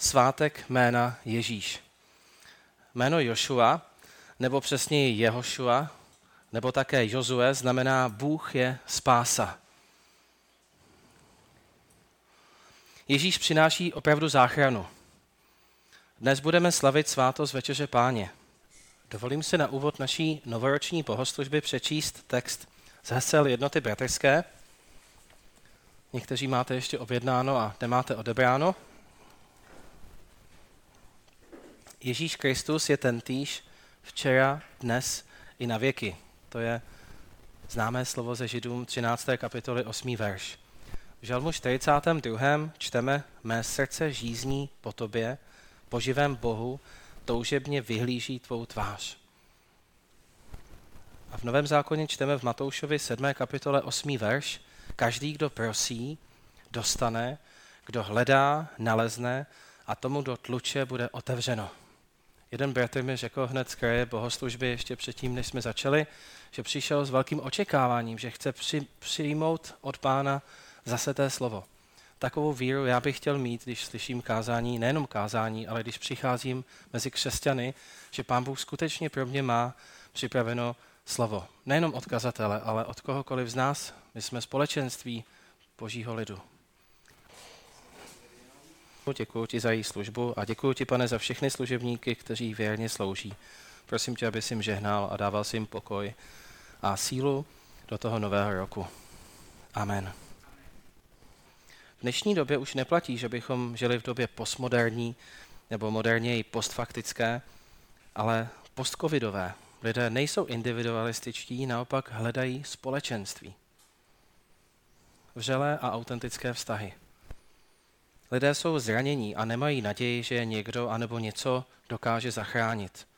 svátek jména Ježíš. Jméno Jošua, nebo přesněji Jehošua, nebo také Jozue, znamená Bůh je spása. Ježíš přináší opravdu záchranu. Dnes budeme slavit svátost Večeře Páně. Dovolím si na úvod naší novoroční bohoslužby přečíst text z hesel jednoty bratrské. Někteří máte ještě objednáno a nemáte odebráno. Ježíš Kristus je ten týž včera, dnes i na věky. To je známé slovo ze Židům 13. kapitoly 8. verš. V žalmu 42. čteme Mé srdce žízní po tobě, po živém Bohu, toužebně vyhlíží tvou tvář. A v Novém zákoně čteme v Matoušovi 7. kapitole 8. verš, každý, kdo prosí, dostane, kdo hledá, nalezne a tomu, kdo tluče, bude otevřeno. Jeden bratr mi řekl hned z kraje bohoslužby ještě předtím, než jsme začali, že přišel s velkým očekáváním, že chce při, přijmout od pána zase té slovo. Takovou víru já bych chtěl mít, když slyším kázání, nejenom kázání, ale když přicházím mezi křesťany, že pán Bůh skutečně pro mě má připraveno slovo. Nejenom od kazatele, ale od kohokoliv z nás. My jsme společenství božího lidu. Děkuji ti za její službu a děkuji ti, pane, za všechny služebníky, kteří věrně slouží. Prosím tě, aby jim žehnal a dával si jim pokoj a sílu do toho nového roku. Amen. V dnešní době už neplatí, že bychom žili v době postmoderní nebo moderněji postfaktické, ale postcovidové. Lidé nejsou individualističtí, naopak hledají společenství. Vřelé a autentické vztahy. Lidé jsou zranění a nemají naději, že je někdo anebo něco dokáže zachránit.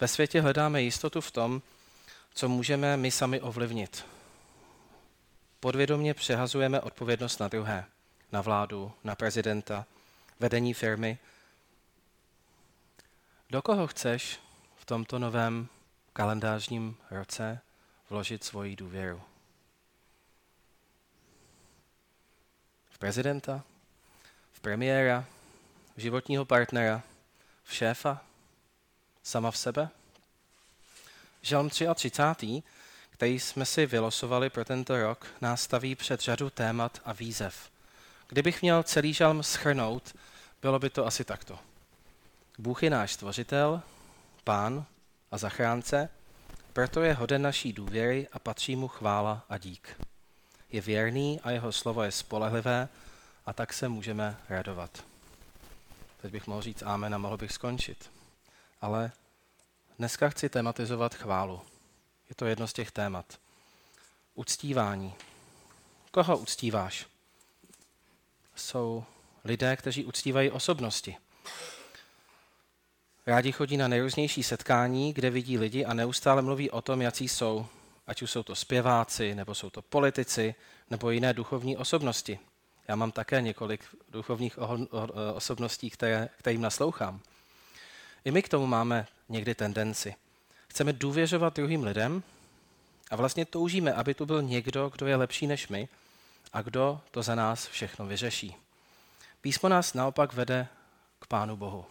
Ve světě hledáme jistotu v tom, co můžeme my sami ovlivnit. Podvědomě přehazujeme odpovědnost na druhé, na vládu, na prezidenta, vedení firmy. Do koho chceš v tomto novém kalendářním roce vložit svoji důvěru? V prezidenta? Premiéra? V životního partnera? V šéfa? Sama v sebe? Žalm 33, který jsme si vylosovali pro tento rok, nás staví před řadu témat a výzev. Kdybych měl celý žalm schrnout, bylo by to asi takto. Bůh je náš stvořitel, pán a zachránce, proto je hoden naší důvěry a patří mu chvála a dík. Je věrný a jeho slovo je spolehlivé a tak se můžeme radovat. Teď bych mohl říct amen a mohl bych skončit. Ale dneska chci tematizovat chválu. Je to jedno z těch témat. Uctívání. Koho uctíváš? Jsou lidé, kteří uctívají osobnosti. Rádi chodí na nejrůznější setkání, kde vidí lidi a neustále mluví o tom, jaký jsou, ať už jsou to zpěváci, nebo jsou to politici, nebo jiné duchovní osobnosti. Já mám také několik duchovních osobností, které, kterým naslouchám. I my k tomu máme někdy tendenci. Chceme důvěřovat druhým lidem a vlastně toužíme, aby tu byl někdo, kdo je lepší než my a kdo to za nás všechno vyřeší. Písmo nás naopak vede k Pánu Bohu.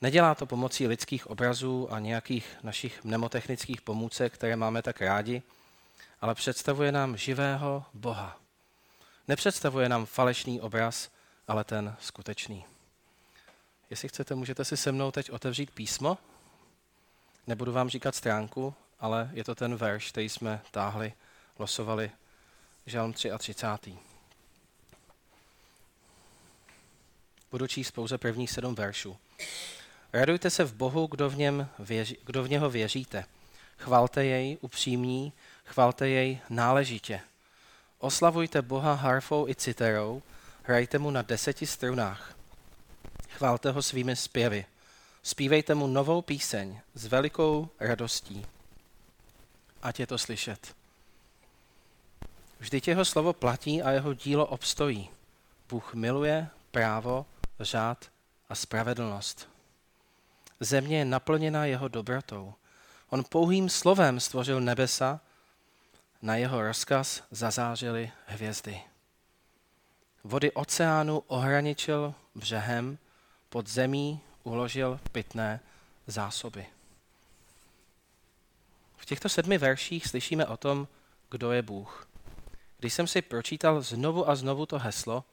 Nedělá to pomocí lidských obrazů a nějakých našich mnemotechnických pomůcek, které máme tak rádi, ale představuje nám živého Boha. Nepředstavuje nám falešný obraz, ale ten skutečný. Jestli chcete, můžete si se mnou teď otevřít písmo. Nebudu vám říkat stránku, ale je to ten verš, který jsme táhli, losovali, žalm 33. Budu číst pouze prvních sedm veršů. Radujte se v Bohu, kdo v, něm věří, kdo v něho věříte. Chvalte jej upřímní, chvalte jej náležitě. Oslavujte Boha harfou i citerou, hrajte mu na deseti strunách. Chválte ho svými zpěvy. Spívejte mu novou píseň s velikou radostí. Ať je to slyšet. Vždyť jeho slovo platí a jeho dílo obstojí. Bůh miluje právo, řád a spravedlnost. Země je naplněna jeho dobrotou. On pouhým slovem stvořil nebesa, na jeho rozkaz zazářily hvězdy. Vody oceánu ohraničil břehem, pod zemí uložil pitné zásoby. V těchto sedmi verších slyšíme o tom, kdo je Bůh. Když jsem si pročítal znovu a znovu to heslo,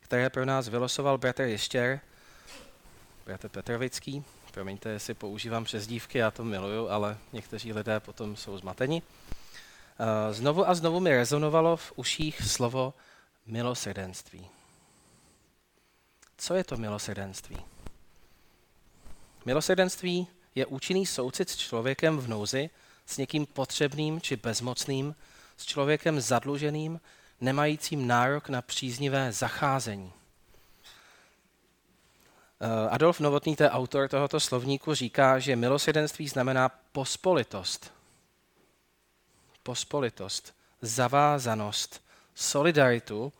které pro nás vylosoval bratr Ještěr, bratr Petrovický, promiňte, jestli používám přezdívky, já to miluju, ale někteří lidé potom jsou zmateni. Eh, znovu a znovu mi rezonovalo v uších slovo milosrdenství. Co je to milosrdenství? Milosrdenství je účinný soucit s člověkem v nouzi, s někým potřebným či bezmocným, s člověkem zadluženým, nemajícím nárok na příznivé zacházení. Eh, Adolf Novotný, to autor tohoto slovníku, říká, že milosrdenství znamená pospolitost. Pospolitost, zavázanost, solidaritu,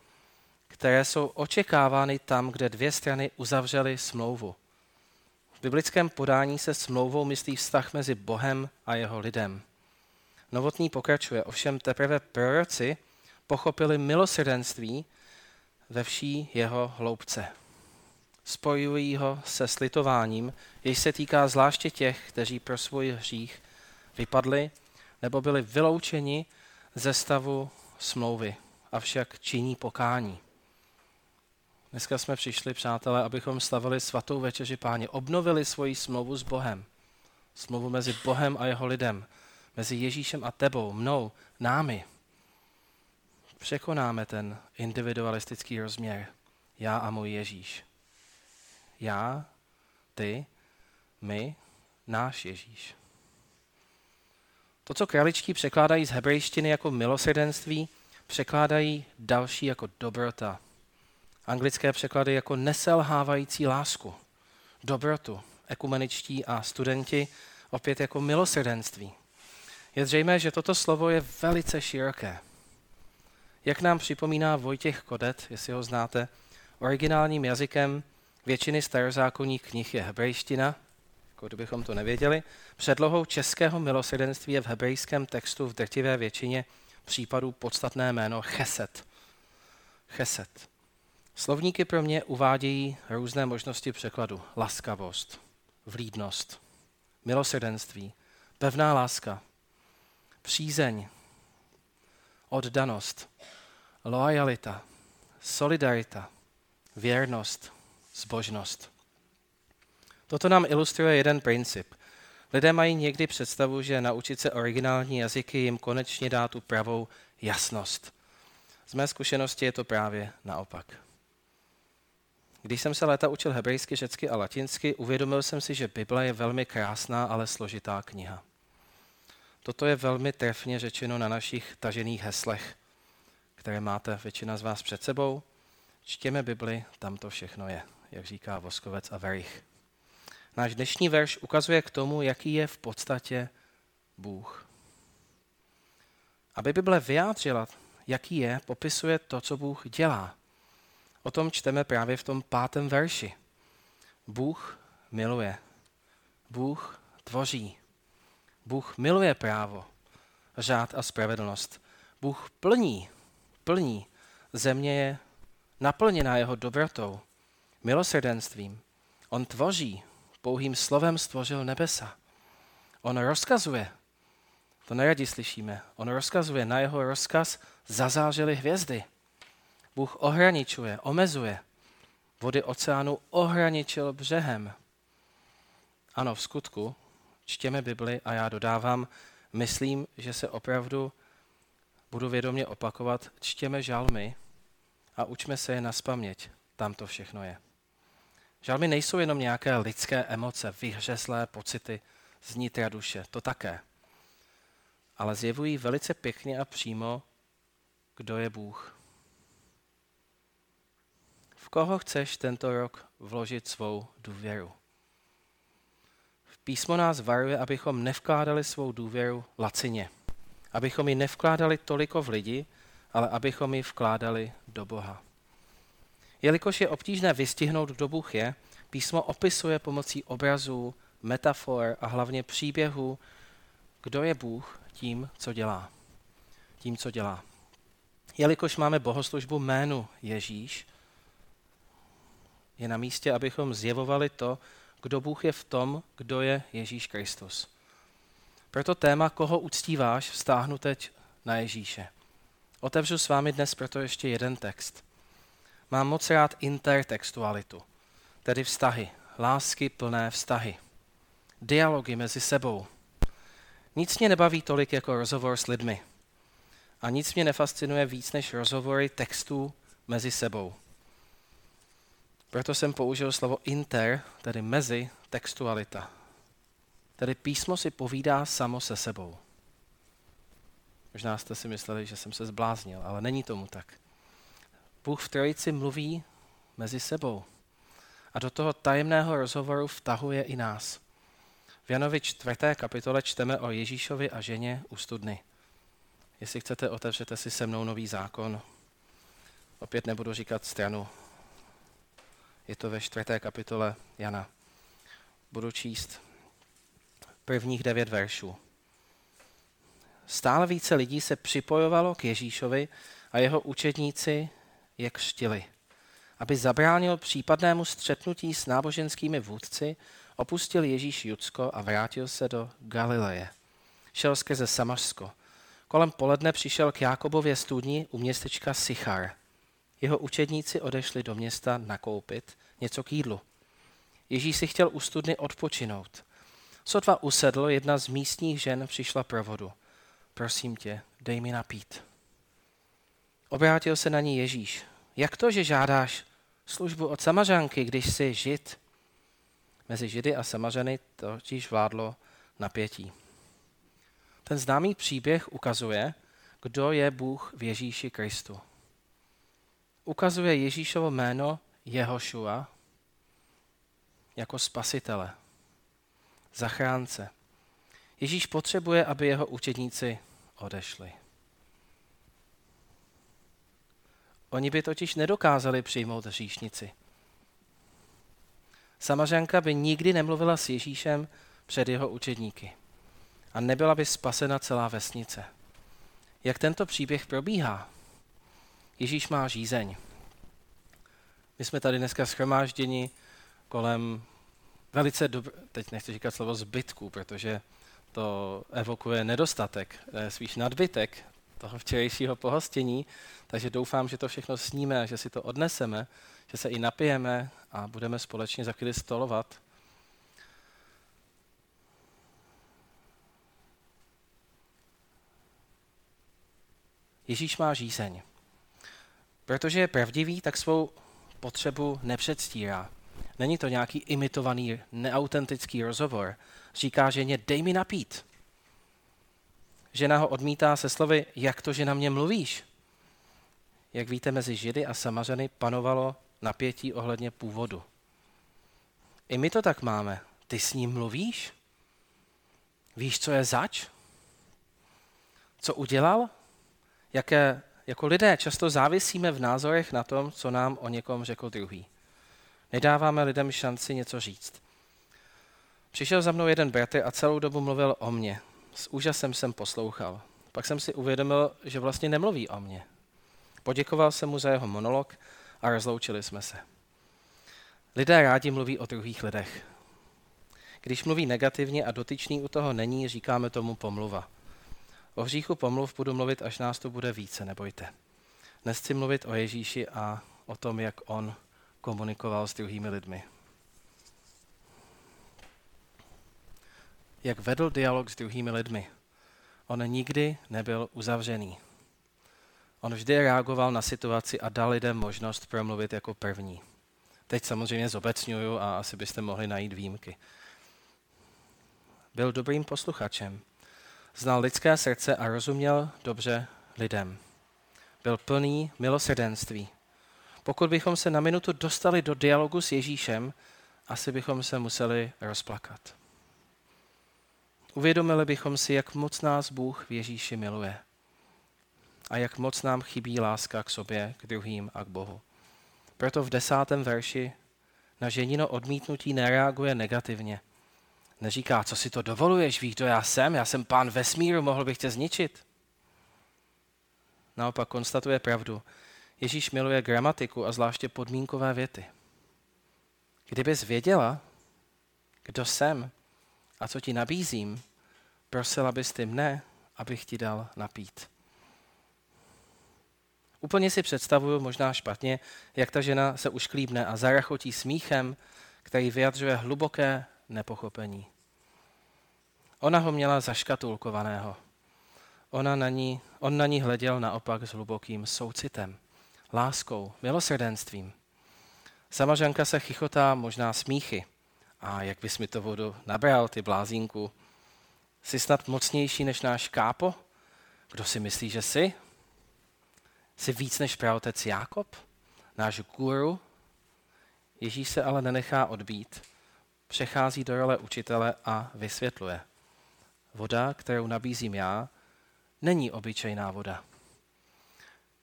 které jsou očekávány tam, kde dvě strany uzavřely smlouvu. V biblickém podání se smlouvou myslí vztah mezi Bohem a jeho lidem. Novotný pokračuje, ovšem teprve proroci pochopili milosrdenství ve vší jeho hloubce. Spojují ho se slitováním, jež se týká zvláště těch, kteří pro svůj hřích vypadli nebo byli vyloučeni ze stavu smlouvy, avšak činí pokání. Dneska jsme přišli, přátelé, abychom stavili svatou večeři páně, obnovili svoji smlouvu s Bohem. Smlouvu mezi Bohem a jeho lidem, mezi Ježíšem a tebou, mnou, námi. Překonáme ten individualistický rozměr. Já a můj Ježíš. Já, ty, my, náš Ježíš. To, co kraličtí překládají z hebrejštiny jako milosrdenství, překládají další jako dobrota. Anglické překlady jako neselhávající lásku, dobrotu, ekumeničtí a studenti opět jako milosrdenství. Je zřejmé, že toto slovo je velice široké. Jak nám připomíná Vojtěch Kodet, jestli ho znáte, originálním jazykem většiny starozákonních knih je hebrejština, jako kdybychom to nevěděli. Předlohou českého milosrdenství je v hebrejském textu v drtivé většině případů podstatné jméno cheset. Cheset. Slovníky pro mě uvádějí různé možnosti překladu. Laskavost, vlídnost, milosrdenství, pevná láska, přízeň, oddanost, loajalita, solidarita, věrnost, zbožnost. Toto nám ilustruje jeden princip. Lidé mají někdy představu, že naučit se originální jazyky jim konečně dá tu pravou jasnost. Z mé zkušenosti je to právě naopak. Když jsem se léta učil hebrejsky, řecky a latinsky, uvědomil jsem si, že Bible je velmi krásná, ale složitá kniha. Toto je velmi trefně řečeno na našich tažených heslech, které máte většina z vás před sebou. Čtěme Bibli, tam to všechno je, jak říká Voskovec a Verich. Náš dnešní verš ukazuje k tomu, jaký je v podstatě Bůh. Aby Bible vyjádřila, jaký je, popisuje to, co Bůh dělá. O tom čteme právě v tom pátém verši. Bůh miluje. Bůh tvoří. Bůh miluje právo, řád a spravedlnost. Bůh plní, plní. Země je naplněná jeho dobrotou, milosrdenstvím. On tvoří, pouhým slovem stvořil nebesa. On rozkazuje, to neradi slyšíme, on rozkazuje, na jeho rozkaz zazářily hvězdy. Bůh ohraničuje, omezuje. Vody oceánu ohraničil břehem. Ano, v skutku, čtěme Bibli a já dodávám, myslím, že se opravdu budu vědomě opakovat, čtěme žalmy a učme se je na spaměť. Tam to všechno je. Žalmy nejsou jenom nějaké lidské emoce, vyhřezlé pocity z nitra duše, to také. Ale zjevují velice pěkně a přímo, kdo je Bůh. V koho chceš tento rok vložit svou důvěru? Písmo nás varuje, abychom nevkládali svou důvěru lacině. Abychom ji nevkládali toliko v lidi, ale abychom ji vkládali do Boha. Jelikož je obtížné vystihnout, kdo Bůh je, písmo opisuje pomocí obrazů, metafor a hlavně příběhů, kdo je Bůh tím, co dělá. Tím, co dělá. Jelikož máme bohoslužbu jménu Ježíš, je na místě, abychom zjevovali to, kdo Bůh je v tom, kdo je Ježíš Kristus. Proto téma, koho uctíváš, vztáhnu teď na Ježíše. Otevřu s vámi dnes proto ještě jeden text. Mám moc rád intertextualitu, tedy vztahy, lásky plné vztahy, dialogy mezi sebou. Nic mě nebaví tolik jako rozhovor s lidmi. A nic mě nefascinuje víc než rozhovory textů mezi sebou. Proto jsem použil slovo inter, tedy mezi textualita. Tedy písmo si povídá samo se sebou. Možná jste si mysleli, že jsem se zbláznil, ale není tomu tak. Bůh v Trojici mluví mezi sebou. A do toho tajemného rozhovoru vtahuje i nás. V Janovi 4. kapitole čteme o Ježíšovi a ženě u studny. Jestli chcete, otevřete si se mnou nový zákon. Opět nebudu říkat stranu. Je to ve 4. kapitole Jana. Budu číst prvních devět veršů. Stále více lidí se připojovalo k Ježíšovi a jeho učedníci je křtili. Aby zabránil případnému střetnutí s náboženskými vůdci, opustil Ježíš Judsko a vrátil se do Galileje. Šel skrze Samařsko. Kolem poledne přišel k Jákobově studni u městečka Sichar. Jeho učedníci odešli do města nakoupit něco k jídlu. Ježíš si chtěl u studny odpočinout. Sotva usedl, jedna z místních žen přišla pro vodu. Prosím tě, dej mi napít. Obrátil se na ní Ježíš. Jak to, že žádáš službu od samařanky, když jsi žid? Mezi židy a samařany totiž vládlo napětí. Ten známý příběh ukazuje, kdo je Bůh v Ježíši Kristu. Ukazuje Ježíšovo jméno Jehošua jako spasitele, zachránce. Ježíš potřebuje, aby jeho učedníci odešli. Oni by totiž nedokázali přijmout říšnici. Samařanka by nikdy nemluvila s Ježíšem před jeho učedníky a nebyla by spasena celá vesnice. Jak tento příběh probíhá? Ježíš má žízeň. My jsme tady dneska schromážděni kolem velice dobr, teď nechci říkat slovo zbytku, protože to evokuje nedostatek, eh, spíš nadbytek toho včerejšího pohostění, takže doufám, že to všechno sníme, že si to odneseme, že se i napijeme a budeme společně za chvíli stolovat. Ježíš má žízeň. Protože je pravdivý, tak svou potřebu nepředstírá. Není to nějaký imitovaný, neautentický rozhovor. Říká ženě, dej mi napít. Žena ho odmítá se slovy, jak to, že na mě mluvíš? Jak víte, mezi Židy a Samařany panovalo napětí ohledně původu. I my to tak máme. Ty s ním mluvíš? Víš, co je zač? Co udělal? Jaké, jako lidé často závisíme v názorech na tom, co nám o někom řekl druhý. Nedáváme lidem šanci něco říct. Přišel za mnou jeden bratr a celou dobu mluvil o mně. S úžasem jsem poslouchal. Pak jsem si uvědomil, že vlastně nemluví o mně. Poděkoval jsem mu za jeho monolog a rozloučili jsme se. Lidé rádi mluví o druhých lidech. Když mluví negativně a dotyčný u toho není, říkáme tomu pomluva. O hříchu pomluv budu mluvit, až nás to bude více, nebojte. Dnes chci mluvit o Ježíši a o tom, jak on komunikoval s druhými lidmi. Jak vedl dialog s druhými lidmi. On nikdy nebyl uzavřený. On vždy reagoval na situaci a dal lidem možnost promluvit jako první. Teď samozřejmě zobecňuju a asi byste mohli najít výjimky. Byl dobrým posluchačem. Znal lidské srdce a rozuměl dobře lidem. Byl plný milosrdenství. Pokud bychom se na minutu dostali do dialogu s Ježíšem, asi bychom se museli rozplakat. Uvědomili bychom si, jak moc nás Bůh v Ježíši miluje a jak moc nám chybí láska k sobě, k druhým a k Bohu. Proto v desátém verši na ženino odmítnutí nereaguje negativně. Neříká, co si to dovoluješ, víš, kdo já jsem, já jsem pán vesmíru, mohl bych tě zničit. Naopak konstatuje pravdu. Ježíš miluje gramatiku a zvláště podmínkové věty. Kdybys věděla, kdo jsem a co ti nabízím, prosila bys ty mne, abych ti dal napít. Úplně si představuju, možná špatně, jak ta žena se ušklíbne a zarachotí smíchem, který vyjadřuje hluboké nepochopení. Ona ho měla zaškatulkovaného. Ona na ní, on na ní hleděl naopak s hlubokým soucitem, láskou, milosrdenstvím. Samařanka se chichotá možná smíchy. A jak bys mi to vodu nabral, ty blázínku? Jsi snad mocnější než náš kápo? Kdo si myslí, že jsi? Jsi víc než pravotec Jákob? Náš guru? Ježíš se ale nenechá odbít. Přechází do role učitele a vysvětluje. Voda, kterou nabízím já, není obyčejná voda,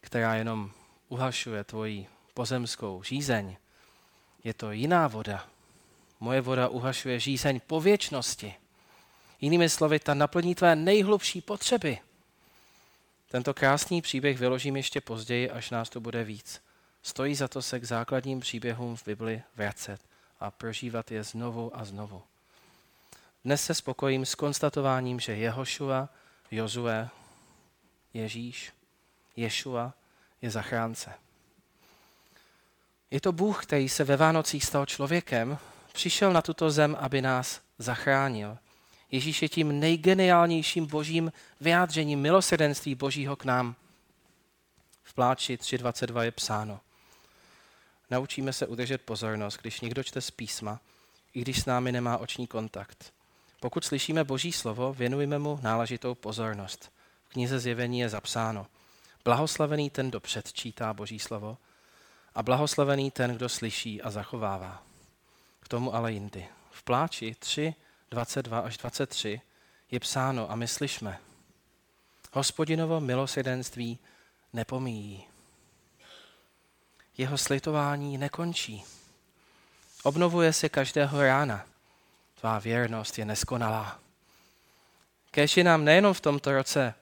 která jenom uhašuje tvoji pozemskou žízeň. Je to jiná voda. Moje voda uhašuje žízeň po věčnosti. Jinými slovy, ta naplní tvé nejhlubší potřeby. Tento krásný příběh vyložím ještě později, až nás to bude víc. Stojí za to se k základním příběhům v Bibli vracet a prožívat je znovu a znovu. Dnes se spokojím s konstatováním, že Jehošua, Jozue, Ježíš, Ješua je zachránce. Je to Bůh, který se ve Vánocích stal člověkem, přišel na tuto zem, aby nás zachránil. Ježíš je tím nejgeniálnějším božím vyjádřením milosrdenství božího k nám. V pláči 3.22 je psáno. Naučíme se udržet pozornost, když někdo čte z písma, i když s námi nemá oční kontakt. Pokud slyšíme Boží slovo, věnujeme mu náležitou pozornost. V knize Zjevení je zapsáno. Blahoslavený ten, kdo předčítá Boží slovo a blahoslavený ten, kdo slyší a zachovává. K tomu ale jindy. V pláči 3, 22 až 23 je psáno a my slyšme. Hospodinovo milosrdenství nepomíjí. Jeho slitování nekončí. Obnovuje se každého rána. Tvá věrnost je neskonalá. Je nám nejenom v tomto roce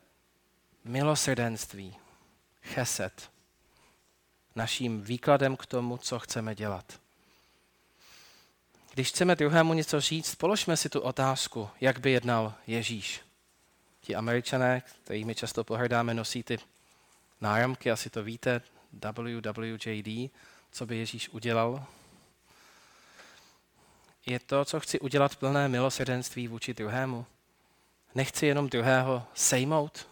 milosrdenství, cheset, naším výkladem k tomu, co chceme dělat. Když chceme druhému něco říct, položme si tu otázku, jak by jednal Ježíš. Ti američané, kterými často pohrdáme, nosí ty náramky, asi to víte, WWJD, co by Ježíš udělal. Je to, co chci udělat plné milosrdenství vůči druhému. Nechci jenom druhého sejmout.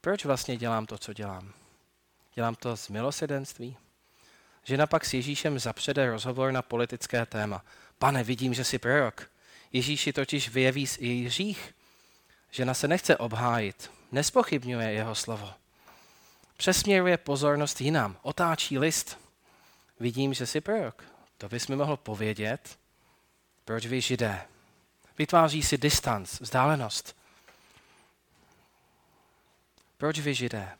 Proč vlastně dělám to, co dělám? Dělám to z milosrdenství? Žena pak s Ježíšem zapřede rozhovor na politické téma. Pane, vidím, že jsi prorok. Ježíši totiž vyjeví její hřích. Žena se nechce obhájit, nespochybňuje jeho slovo. Přesměruje pozornost jinam, otáčí list. Vidím, že jsi prorok. To bys mi mohl povědět, proč vy židé. Vytváří si distanc, vzdálenost. Proč vy židé?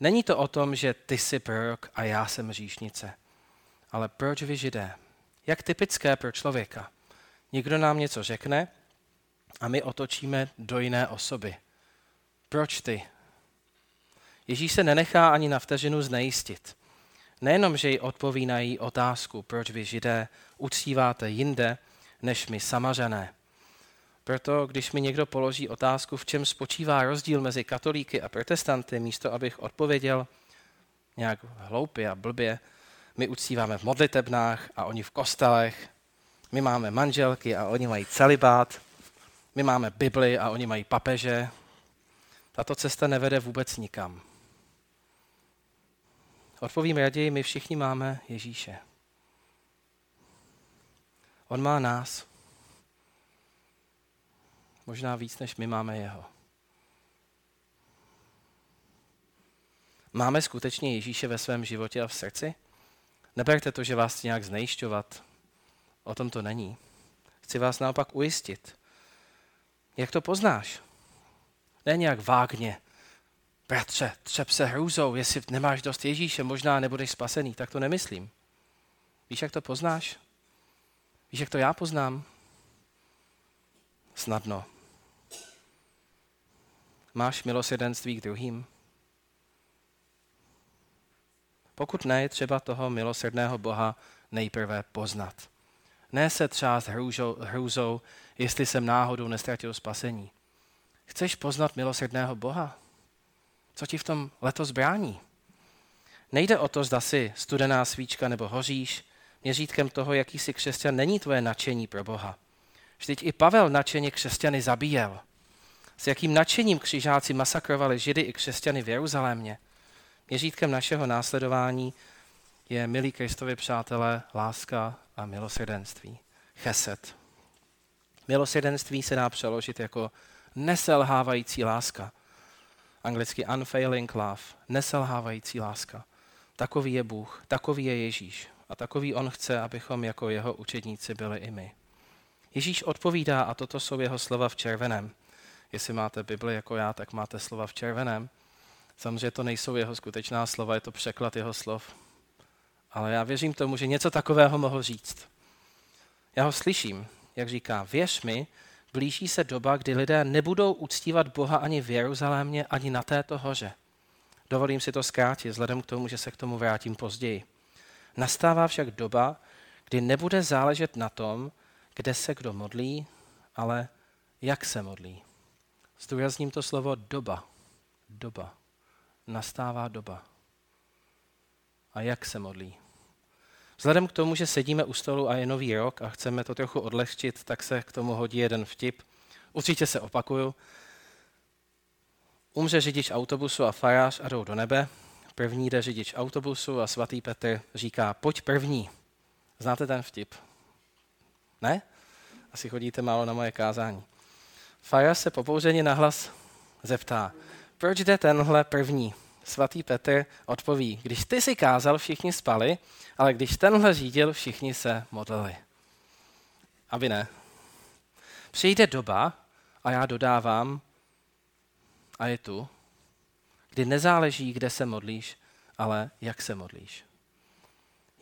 Není to o tom, že ty jsi prorok a já jsem říšnice. Ale proč vy židé? Jak typické pro člověka. Někdo nám něco řekne a my otočíme do jiné osoby. Proč ty? Ježíš se nenechá ani na vteřinu znejistit. Nejenom, že jí odpoví na její otázku, proč vy židé uctíváte jinde než my samařané. Proto, když mi někdo položí otázku, v čem spočívá rozdíl mezi katolíky a protestanty, místo abych odpověděl nějak hloupě a blbě, my uctíváme v modlitebnách a oni v kostelech, my máme manželky a oni mají celibát, my máme Bibli a oni mají papeže. Tato cesta nevede vůbec nikam. Odpovím raději, my všichni máme Ježíše. On má nás. Možná víc, než my máme jeho. Máme skutečně Ježíše ve svém životě a v srdci? Neberte to, že vás chci nějak znejišťovat. O tom to není. Chci vás naopak ujistit. Jak to poznáš? Ne nějak vágně, Bratře, třep se hrůzou, jestli nemáš dost Ježíše, možná nebudeš spasený. Tak to nemyslím. Víš, jak to poznáš? Víš, jak to já poznám? Snadno. Máš milosrdenství k druhým? Pokud ne, je třeba toho milosrdného Boha nejprve poznat. Ne se třást hrůzou, hrůzou, jestli jsem náhodou nestratil spasení. Chceš poznat milosrdného Boha? Co ti v tom letos brání? Nejde o to, zda si studená svíčka nebo hoříš. Měřítkem toho, jaký jsi křesťan, není tvoje nadšení pro Boha. Vždyť i Pavel nadšeně křesťany zabíjel. S jakým nadšením křižáci masakrovali židy i křesťany v Jeruzalémě. Měřítkem našeho následování je, milí Kristovi přátelé, láska a milosrdenství. Cheset. Milosrdenství se dá přeložit jako neselhávající láska. Anglicky unfailing love, neselhávající láska. Takový je Bůh, takový je Ježíš a takový On chce, abychom jako jeho učedníci byli i my. Ježíš odpovídá a toto jsou jeho slova v červeném. Jestli máte Bibli jako já, tak máte slova v červeném. Samozřejmě to nejsou jeho skutečná slova, je to překlad jeho slov. Ale já věřím tomu, že něco takového mohl říct. Já ho slyším, jak říká, věř mi, blíží se doba, kdy lidé nebudou uctívat Boha ani v Jeruzalémě, ani na této hoře. Dovolím si to zkrátit, vzhledem k tomu, že se k tomu vrátím později. Nastává však doba, kdy nebude záležet na tom, kde se kdo modlí, ale jak se modlí. Zdůrazním to slovo doba. Doba. Nastává doba. A jak se modlí? Vzhledem k tomu, že sedíme u stolu a je nový rok a chceme to trochu odlehčit, tak se k tomu hodí jeden vtip. Určitě se opakuju. Umře řidič autobusu a farář a jdou do nebe. První jde řidič autobusu a svatý Petr říká, pojď první. Znáte ten vtip? Ne? Asi chodíte málo na moje kázání. Farář se popouřeně nahlas zeptá, proč jde tenhle první? Svatý Petr odpoví, když ty si kázal, všichni spali, ale když tenhle řídil, všichni se modlili. Aby ne. Přijde doba, a já dodávám, a je tu, kdy nezáleží, kde se modlíš, ale jak se modlíš.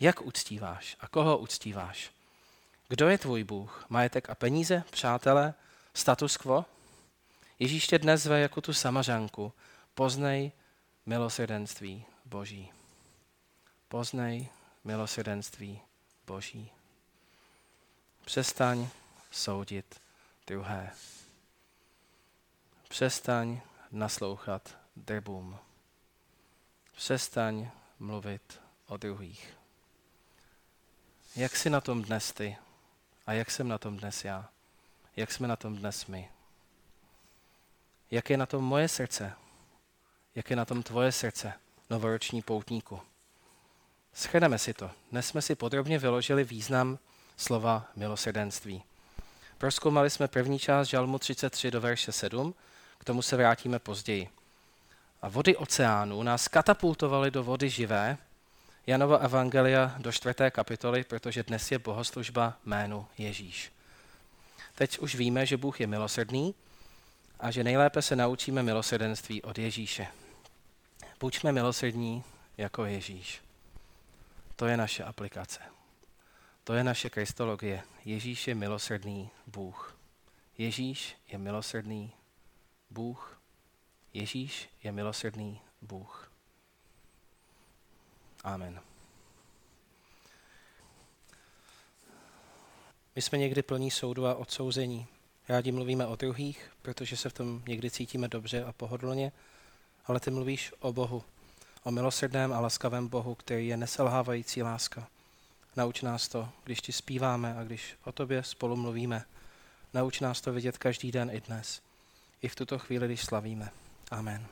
Jak uctíváš a koho uctíváš? Kdo je tvůj Bůh? Majetek a peníze, přátelé, status quo? Ježíš tě dnes zve jako tu samařanku. Poznej milosrdenství Boží. Poznej milosrdenství Boží. Přestaň soudit druhé. Přestaň naslouchat drbům. Přestaň mluvit o druhých. Jak jsi na tom dnes ty? A jak jsem na tom dnes já? Jak jsme na tom dnes my? Jak je na tom moje srdce? Jak je na tom tvoje srdce, novoroční poutníku? Schrneme si to. Dnes jsme si podrobně vyložili význam slova milosrdenství. Proskoumali jsme první část žalmu 33 do verše 7, k tomu se vrátíme později. A vody oceánu nás katapultovaly do vody živé, Janova Evangelia do čtvrté kapitoly, protože dnes je bohoslužba jménu Ježíš. Teď už víme, že Bůh je milosrdný a že nejlépe se naučíme milosrdenství od Ježíše. Buďme milosrdní jako Ježíš. To je naše aplikace. To je naše kristologie. Ježíš je milosrdný Bůh. Ježíš je milosrdný Bůh. Ježíš je milosrdný Bůh. Amen. My jsme někdy plní soudu a odsouzení. Rádi mluvíme o druhých, protože se v tom někdy cítíme dobře a pohodlně, ale ty mluvíš o Bohu, o milosrdném a laskavém Bohu, který je neselhávající láska. Nauč nás to, když ti zpíváme a když o tobě spolu mluvíme. Nauč nás to vidět každý den i dnes. I v tuto chvíli, když slavíme. Amen.